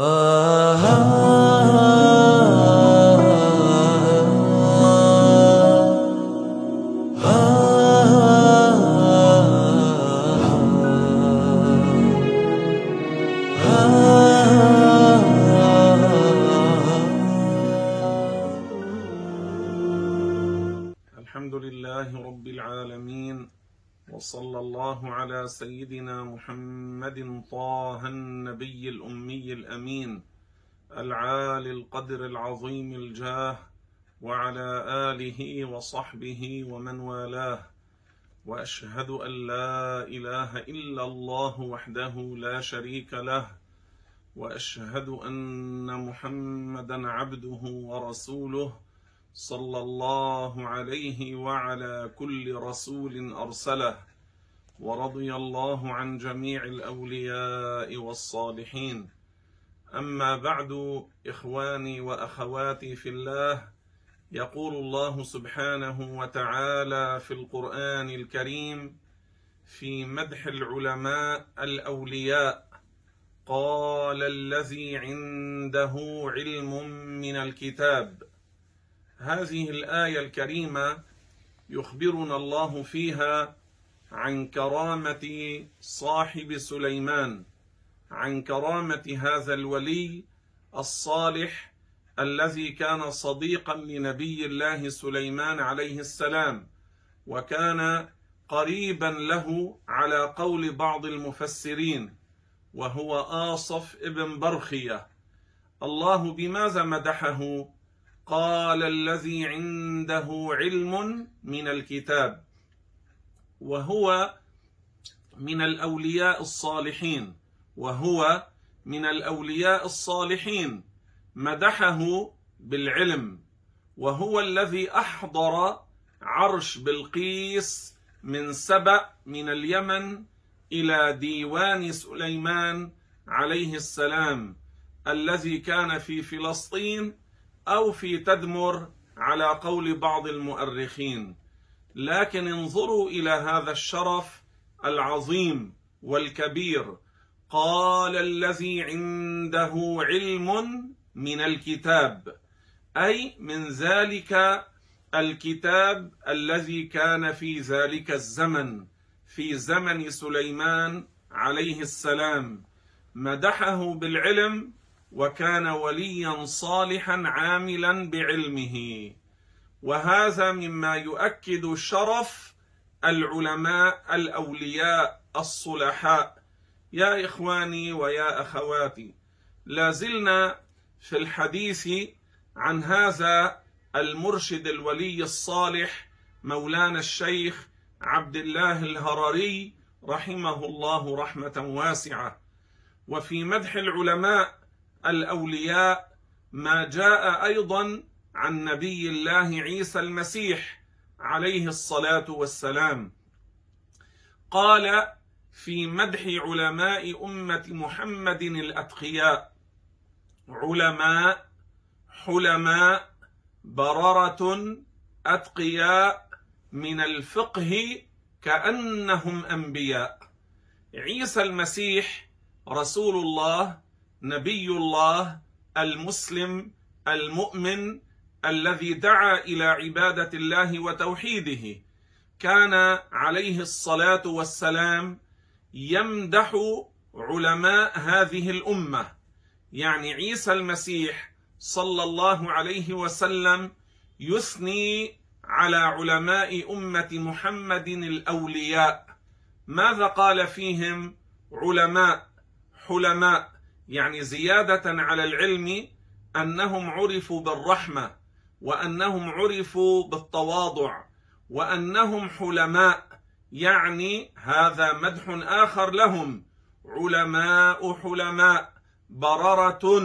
Uh-huh. الامين العالي القدر العظيم الجاه وعلى آله وصحبه ومن والاه. وأشهد أن لا إله إلا الله وحده لا شريك له. وأشهد أن محمدا عبده ورسوله صلى الله عليه وعلى كل رسول أرسله. ورضي الله عن جميع الأولياء والصالحين. أما بعد إخواني وأخواتي في الله يقول الله سبحانه وتعالى في القرآن الكريم في مدح العلماء الأولياء قال الذي عنده علم من الكتاب. هذه الآية الكريمة يخبرنا الله فيها عن كرامة صاحب سليمان. عن كرامة هذا الولي الصالح الذي كان صديقا لنبي الله سليمان عليه السلام وكان قريبا له على قول بعض المفسرين وهو آصف ابن برخية. الله بماذا مدحه؟ قال الذي عنده علم من الكتاب وهو من الأولياء الصالحين. وهو من الأولياء الصالحين مدحه بالعلم وهو الذي أحضر عرش بلقيس من سبأ من اليمن إلى ديوان سليمان عليه السلام الذي كان في فلسطين أو في تدمر على قول بعض المؤرخين. لكن انظروا إلى هذا الشرف العظيم والكبير قال الذي عنده علم من الكتاب أي من ذلك الكتاب الذي كان في ذلك الزمن في زمن سليمان عليه السلام. مدحه بالعلم وكان وليا صالحا عاملا بعلمه. وهذا مما يؤكد شرف العلماء الأولياء الصلحاء. يا إخواني ويا أخواتي لا زلنا في الحديث عن هذا المرشد الولي الصالح مولانا الشيخ عبد الله الهرري رحمه الله رحمة واسعة. وفي مدح العلماء الأولياء ما جاء أيضا عن نبي الله عيسى المسيح عليه الصلاة والسلام. قال في مدح علماء أمة محمد الأتقياء. علماء حلماء بررة أتقياء من الفقه كأنهم أنبياء. عيسى المسيح رسول الله نبي الله المسلم المؤمن الذي دعا إلى عبادة الله وتوحيده. كان عليه الصلاة والسلام يمدح علماء هذه الأمة. يعني عيسى المسيح صلى الله عليه وسلم يثني على علماء أمة محمد الأولياء. ماذا قال فيهم علماء؟ حلماء. يعني زيادة على العلم أنهم عرفوا بالرحمة وأنهم عرفوا بالتواضع وأنهم حلماء. يعني هذا مدح آخر لهم. علماء حلماء. برره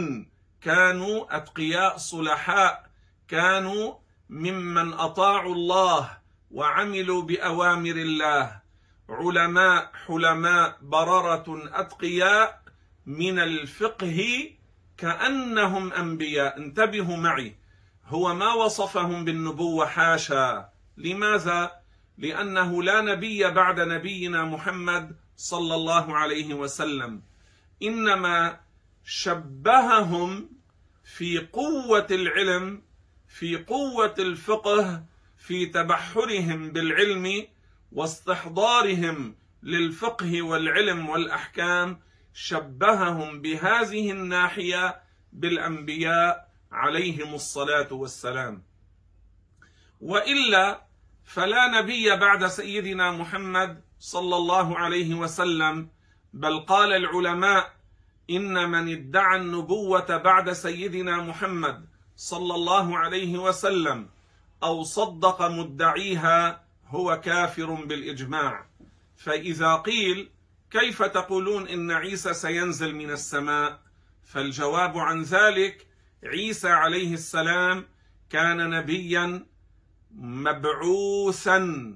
كانوا أتقياء صلحاء. كانوا ممن أطاعوا الله وعملوا بأوامر الله. علماء حلماء. برره أتقياء من الفقه كأنهم أنبياء. انتبهوا معي. هو ما وصفهم بالنبوة حاشا. لماذا؟ لأنه لا نبي بعد نبينا محمد صلى الله عليه وسلم. إنما شبههم في قوة العلم في قوة الفقه في تبحرهم بالعلم واستحضارهم للفقه والعلم والأحكام شبههم بهذه الناحية بالأنبياء عليهم الصلاة والسلام. وإلا فلا نبي بعد سيدنا محمد صلى الله عليه وسلم بل قال العلماء إن من ادعى النبوة بعد سيدنا محمد صلى الله عليه وسلم أو صدق مدعيها هو كافر بالإجماع. فإذا قيل كيف تقولون إن عيسى سينزل من السماء؟ فالجواب عن ذلك عيسى عليه السلام كان نبيا مبعوثا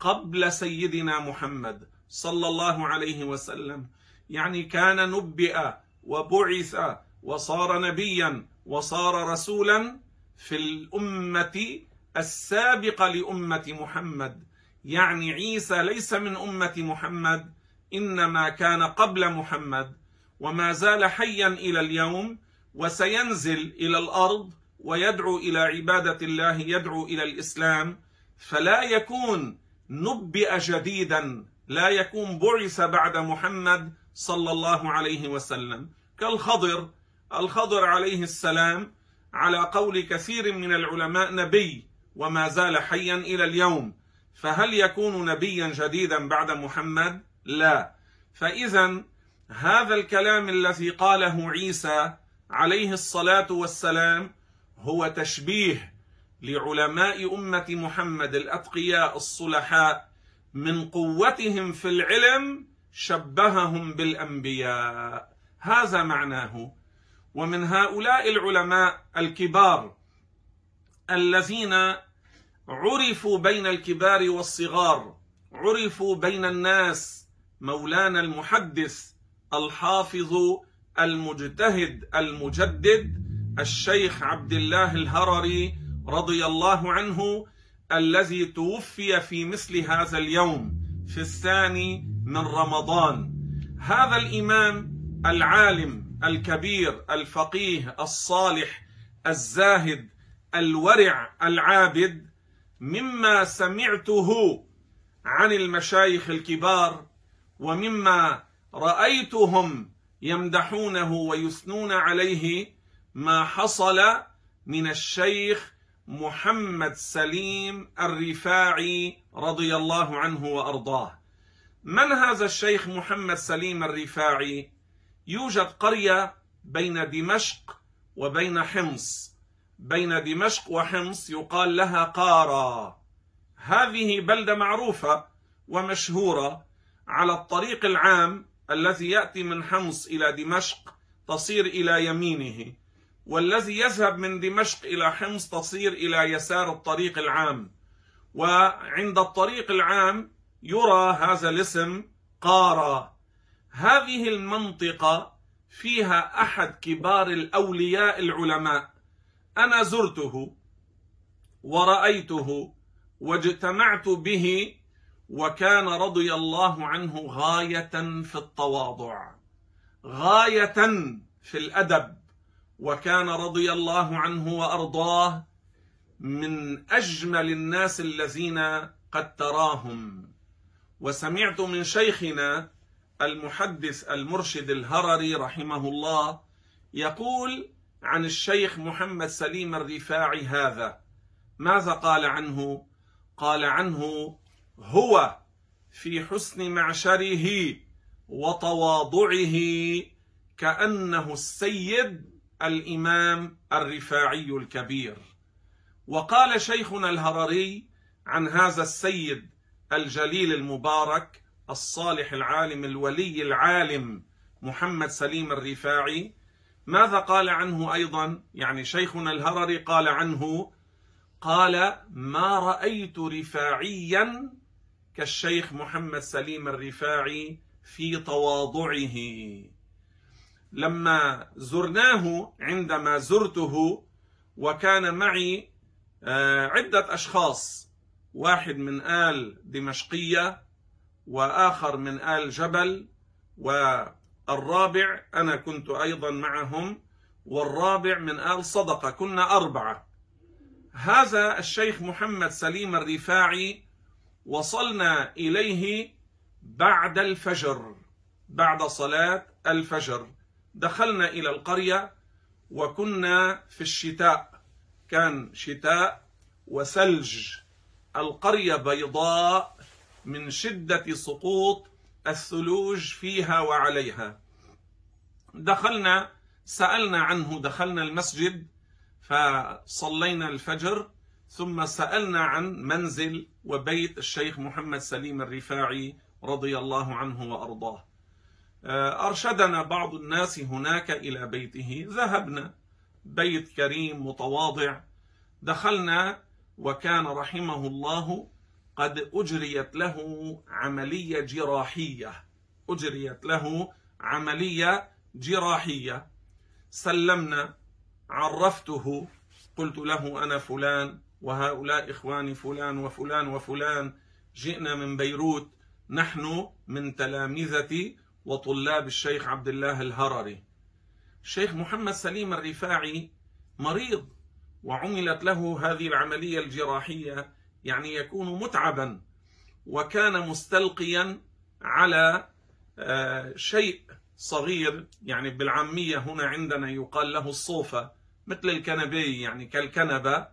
قبل سيدنا محمد صلى الله عليه وسلم. يعني كان نبئ وبعث وصار نبيا وصار رسولا في الأمة السابقة لأمة محمد. يعني عيسى ليس من أمة محمد إنما كان قبل محمد. وما زال حيا إلى اليوم وسينزل إلى الأرض ويدعو إلى عبادة الله يدعو إلى الإسلام. فلا يكون نبئ جديدا لا يكون بعث بعد محمد صلى الله عليه وسلم. كالخضر الخضر عليه السلام على قول كثير من العلماء نبي وما زال حيا إلى اليوم. فهل يكون نبيا جديدا بعد محمد؟ لا. فاذا هذا الكلام الذي قاله عيسى عليه الصلاة والسلام هو تشبيه لعلماء أمة محمد الأتقياء الصلحاء من قوتهم في العلم شبههم بالأنبياء. هذا معناه. ومن هؤلاء العلماء الكبار الذين عرفوا بين الكبار والصغار عرفوا بين الناس مولانا المحدث الحافظ المجتهد المجدد الشيخ عبد الله الهرري رضي الله عنه الذي توفي في مثل هذا اليوم في الثاني من رمضان. هذا الإمام العالم الكبير الفقيه الصالح الزاهد الورع العابد مما سمعته عن المشايخ الكبار ومما رأيتهم يمدحونه ويثنون عليه ما حصل من الشيخ محمد سليم الرفاعي رضي الله عنه وأرضاه. من هذا الشيخ محمد سليم الرفاعي؟ يوجد قرية بين دمشق وبين حمص. بين دمشق وحمص يقال لها قارا. هذه بلدة معروفة ومشهورة على الطريق العام الذي يأتي من حمص إلى دمشق تصير إلى يمينه. والذي يذهب من دمشق إلى حمص تصير إلى يسار الطريق العام. وعند الطريق العام يرى هذا الاسم قارا. هذه المنطقة فيها أحد كبار الأولياء العلماء. أنا زرته ورأيته واجتمعت به وكان رضي الله عنه غاية في التواضع. غاية في الأدب. وكان رضي الله عنه وأرضاه من أجمل الناس الذين قد تراهم. وسمعت من شيخنا المحدث المرشد الهرري رحمه الله يقول عن الشيخ محمد سليم الرفاعي هذا. ماذا قال عنه؟ قال عنه هو في حسن معشره وتواضعه كأنه السيد الإمام الرفاعي الكبير. وقال شيخنا الهرري عن هذا السيد الجليل المبارك الصالح العالم الولي العالم محمد سليم الرفاعي. ماذا قال عنه أيضا؟ يعني شيخنا الهرري قال عنه قال ما رأيت رفاعيا كالشيخ محمد سليم الرفاعي في تواضعه. لما زرناه عندما زرته وكان معي آه، عدة أشخاص واحد من آل دمشقية وآخر من آل جبل الرابع أنا كنت أيضا معهم والرابع من آل صدقة كنا أربعة. هذا الشيخ محمد سليم الرفاعي وصلنا إليه بعد الفجر بعد صلاة الفجر. دخلنا إلى القرية وكنا في الشتاء. كان شتاء وثلج. القرية بيضاء من شدة سقوط الثلوج فيها وعليها. دخلنا سألنا عنه دخلنا المسجد فصلينا الفجر ثم سألنا عن منزل وبيت الشيخ محمد سليم الرفاعي رضي الله عنه وأرضاه. أرشدنا بعض الناس هناك إلى بيته. ذهبنا بيت كريم متواضع. دخلنا وكان رحمه الله قد أجريت له عملية جراحية. أجريت له عملية جراحية. سلمنا عرفته. قلت له أنا فلان وهؤلاء إخواني فلان وفلان وفلان. جئنا من بيروت نحن من تلامذة وطلاب الشيخ عبد الله الهرري. الشيخ محمد سليم الرفاعي مريض وعملت له هذه العملية الجراحية يعني يكون متعبا وكان مستلقيا على آه، شيء صغير يعني بالعامية هنا عندنا يقال له الصوفة مثل الكنبي يعني كالكنبة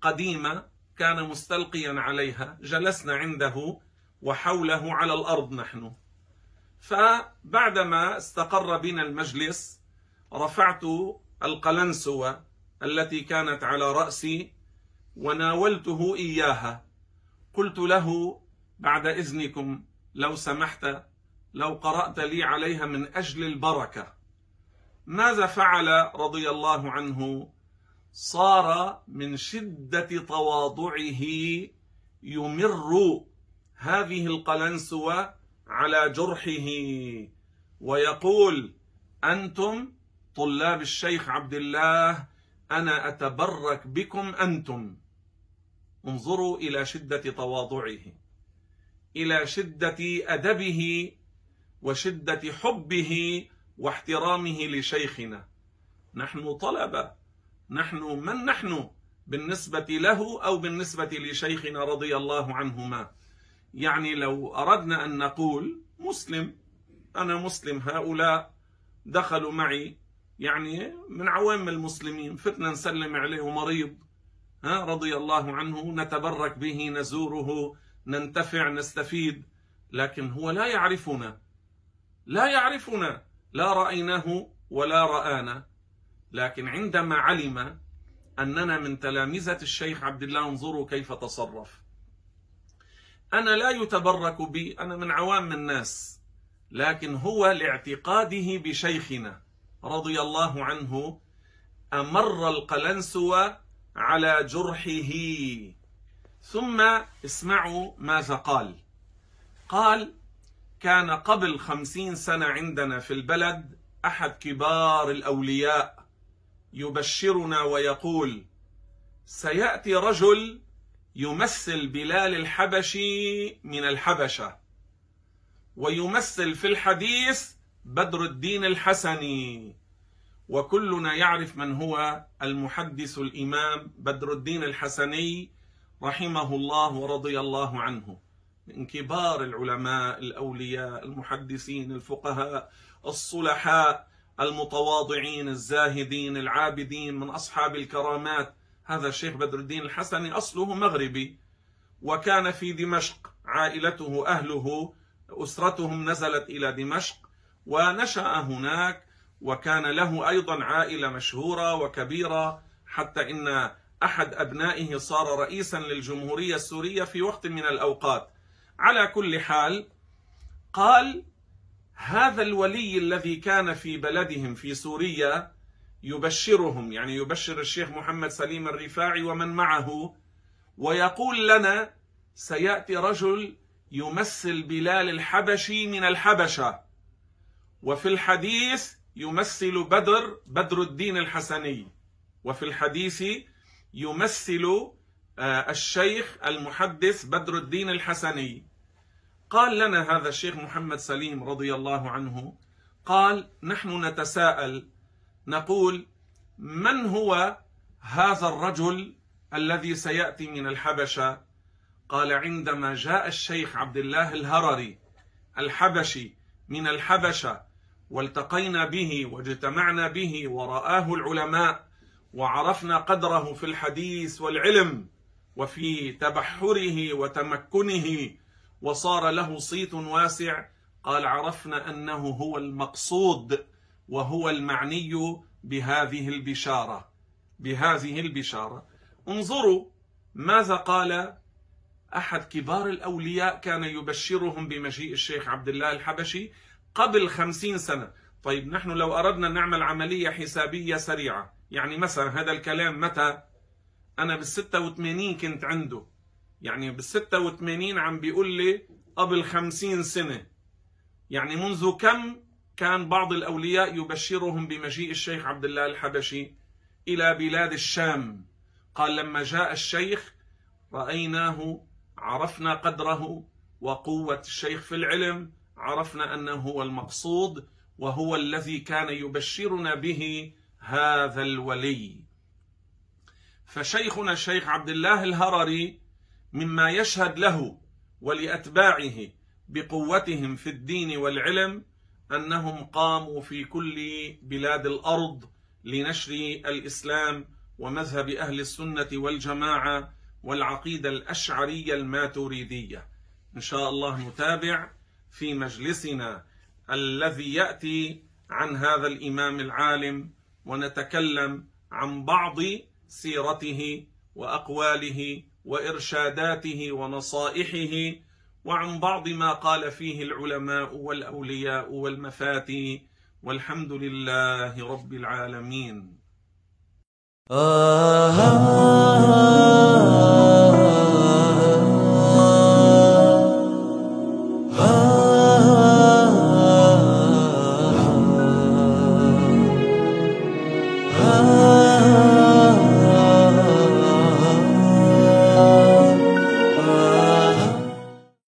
قديمة كان مستلقيا عليها جلسنا عنده وحوله على الأرض نحن. فبعدما استقر بنا المجلس رفعت القلنسوة التي كانت على رأسي وناولته إياها. قلت له بعد إذنكم لو سمحت لو قرأت لي عليها من أجل البركة. ماذا فعل رضي الله عنه؟ صار من شدة تواضعه يمر هذه القلنسوة على جرحه ويقول أنتم طلاب الشيخ عبد الله أنا أتبرك بكم أنتم. انظروا إلى شدة تواضعه إلى شدة أدبه وشدة حبه واحترامه لشيخنا. نحن طلبة نحن من نحن بالنسبة له أو بالنسبة لشيخنا رضي الله عنهما. يعني لو أردنا أن نقول مسلم أنا مسلم هؤلاء دخلوا معي يعني من عوام المسلمين فتنا نسلم عليه مريض ها رضي الله عنه نتبرك به نزوره ننتفع نستفيد لكن هو لا يعرفنا لا يعرفنا لا رأيناه ولا رآنا. لكن عندما علم أننا من تلامذة الشيخ عبد الله انظروا كيف تصرف. أنا لا يتبرك بي أنا من عوام الناس لكن هو لاعتقاده بشيخنا رضي الله عنه أمر القلنسوة على جرحه. ثم اسمعوا ماذا قال. قال كان قبل خمسين سنة عندنا في البلد أحد كبار الأولياء يبشرنا ويقول سيأتي رجل يمثل بلال الحبشي من الحبشة ويمثل في الحديث بدر الدين الحسني وكلنا يعرف من هو المحدث الإمام بدر الدين الحسني رحمه الله ورضي الله عنه. من كبار العلماء الأولياء المحدثين الفقهاء الصلحاء المتواضعين الزاهدين العابدين من أصحاب الكرامات هذا الشيخ بدر الدين الحسني أصله مغربي وكان في دمشق عائلته أهله أسرتهم نزلت إلى دمشق ونشأ هناك وكان له أيضا عائلة مشهورة وكبيرة حتى إن أحد أبنائه صار رئيسا للجمهورية السورية في وقت من الأوقات. على كل حال قال هذا الولي الذي كان في بلدهم في سوريا يبشرهم يعني يبشر الشيخ محمد سليم الرفاعي ومن معه ويقول لنا سيأتي رجل يمثل بلال الحبشي من الحبشة وفي الحديث يمثل بدر بدر الدين الحسني وفي الحديث يمثل آه، الشيخ المحدث بدر الدين الحسني. قال لنا هذا الشيخ محمد سليم رضي الله عنه قال نحن نتساءل نقول من هو هذا الرجل الذي سيأتي من الحبشة؟ قال عندما جاء الشيخ عبد الله الهرري الحبشي من الحبشة والتقينا به واجتمعنا به ورآه العلماء وعرفنا قدره في الحديث والعلم وفي تبحره وتمكنه وصار له صيت واسع قال عرفنا أنه هو المقصود وهو المعني بهذه البشارة بهذه البشارة. انظروا ماذا قال أحد كبار الأولياء كان يبشرهم بمجيء الشيخ عبد الله الحبشي قبل خمسين سنة. طيب نحن لو أردنا نعمل عملية حسابية سريعة يعني مثلا هذا الكلام متى؟ أنا بال 86 كنت عنده. يعني بال 86 عم بيقول لي قبل 50 سنة. يعني منذ كم كان بعض الأولياء يبشرهم بمجيء الشيخ عبد الله الحبشي إلى بلاد الشام. قال لما جاء الشيخ رأيناه عرفنا قدره وقوة الشيخ في العلم عرفنا أنه هو المقصود وهو الذي كان يبشرنا به هذا الولي. فشيخنا الشيخ عبد الله الهرري مما يشهد له ولأتباعه بقوتهم في الدين والعلم أنهم قاموا في كل بلاد الأرض لنشر الإسلام ومذهب أهل السنة والجماعة والعقيدة الأشعرية الماتريديه إن شاء الله نتابع في مجلسنا الذي يأتي عن هذا الإمام العالم ونتكلم عن بعض سيرته وأقواله وإرشاداته ونصائحه وعن بعض ما قال فيه العلماء والأولياء والمفاتي والحمد لله رب العالمين. آه.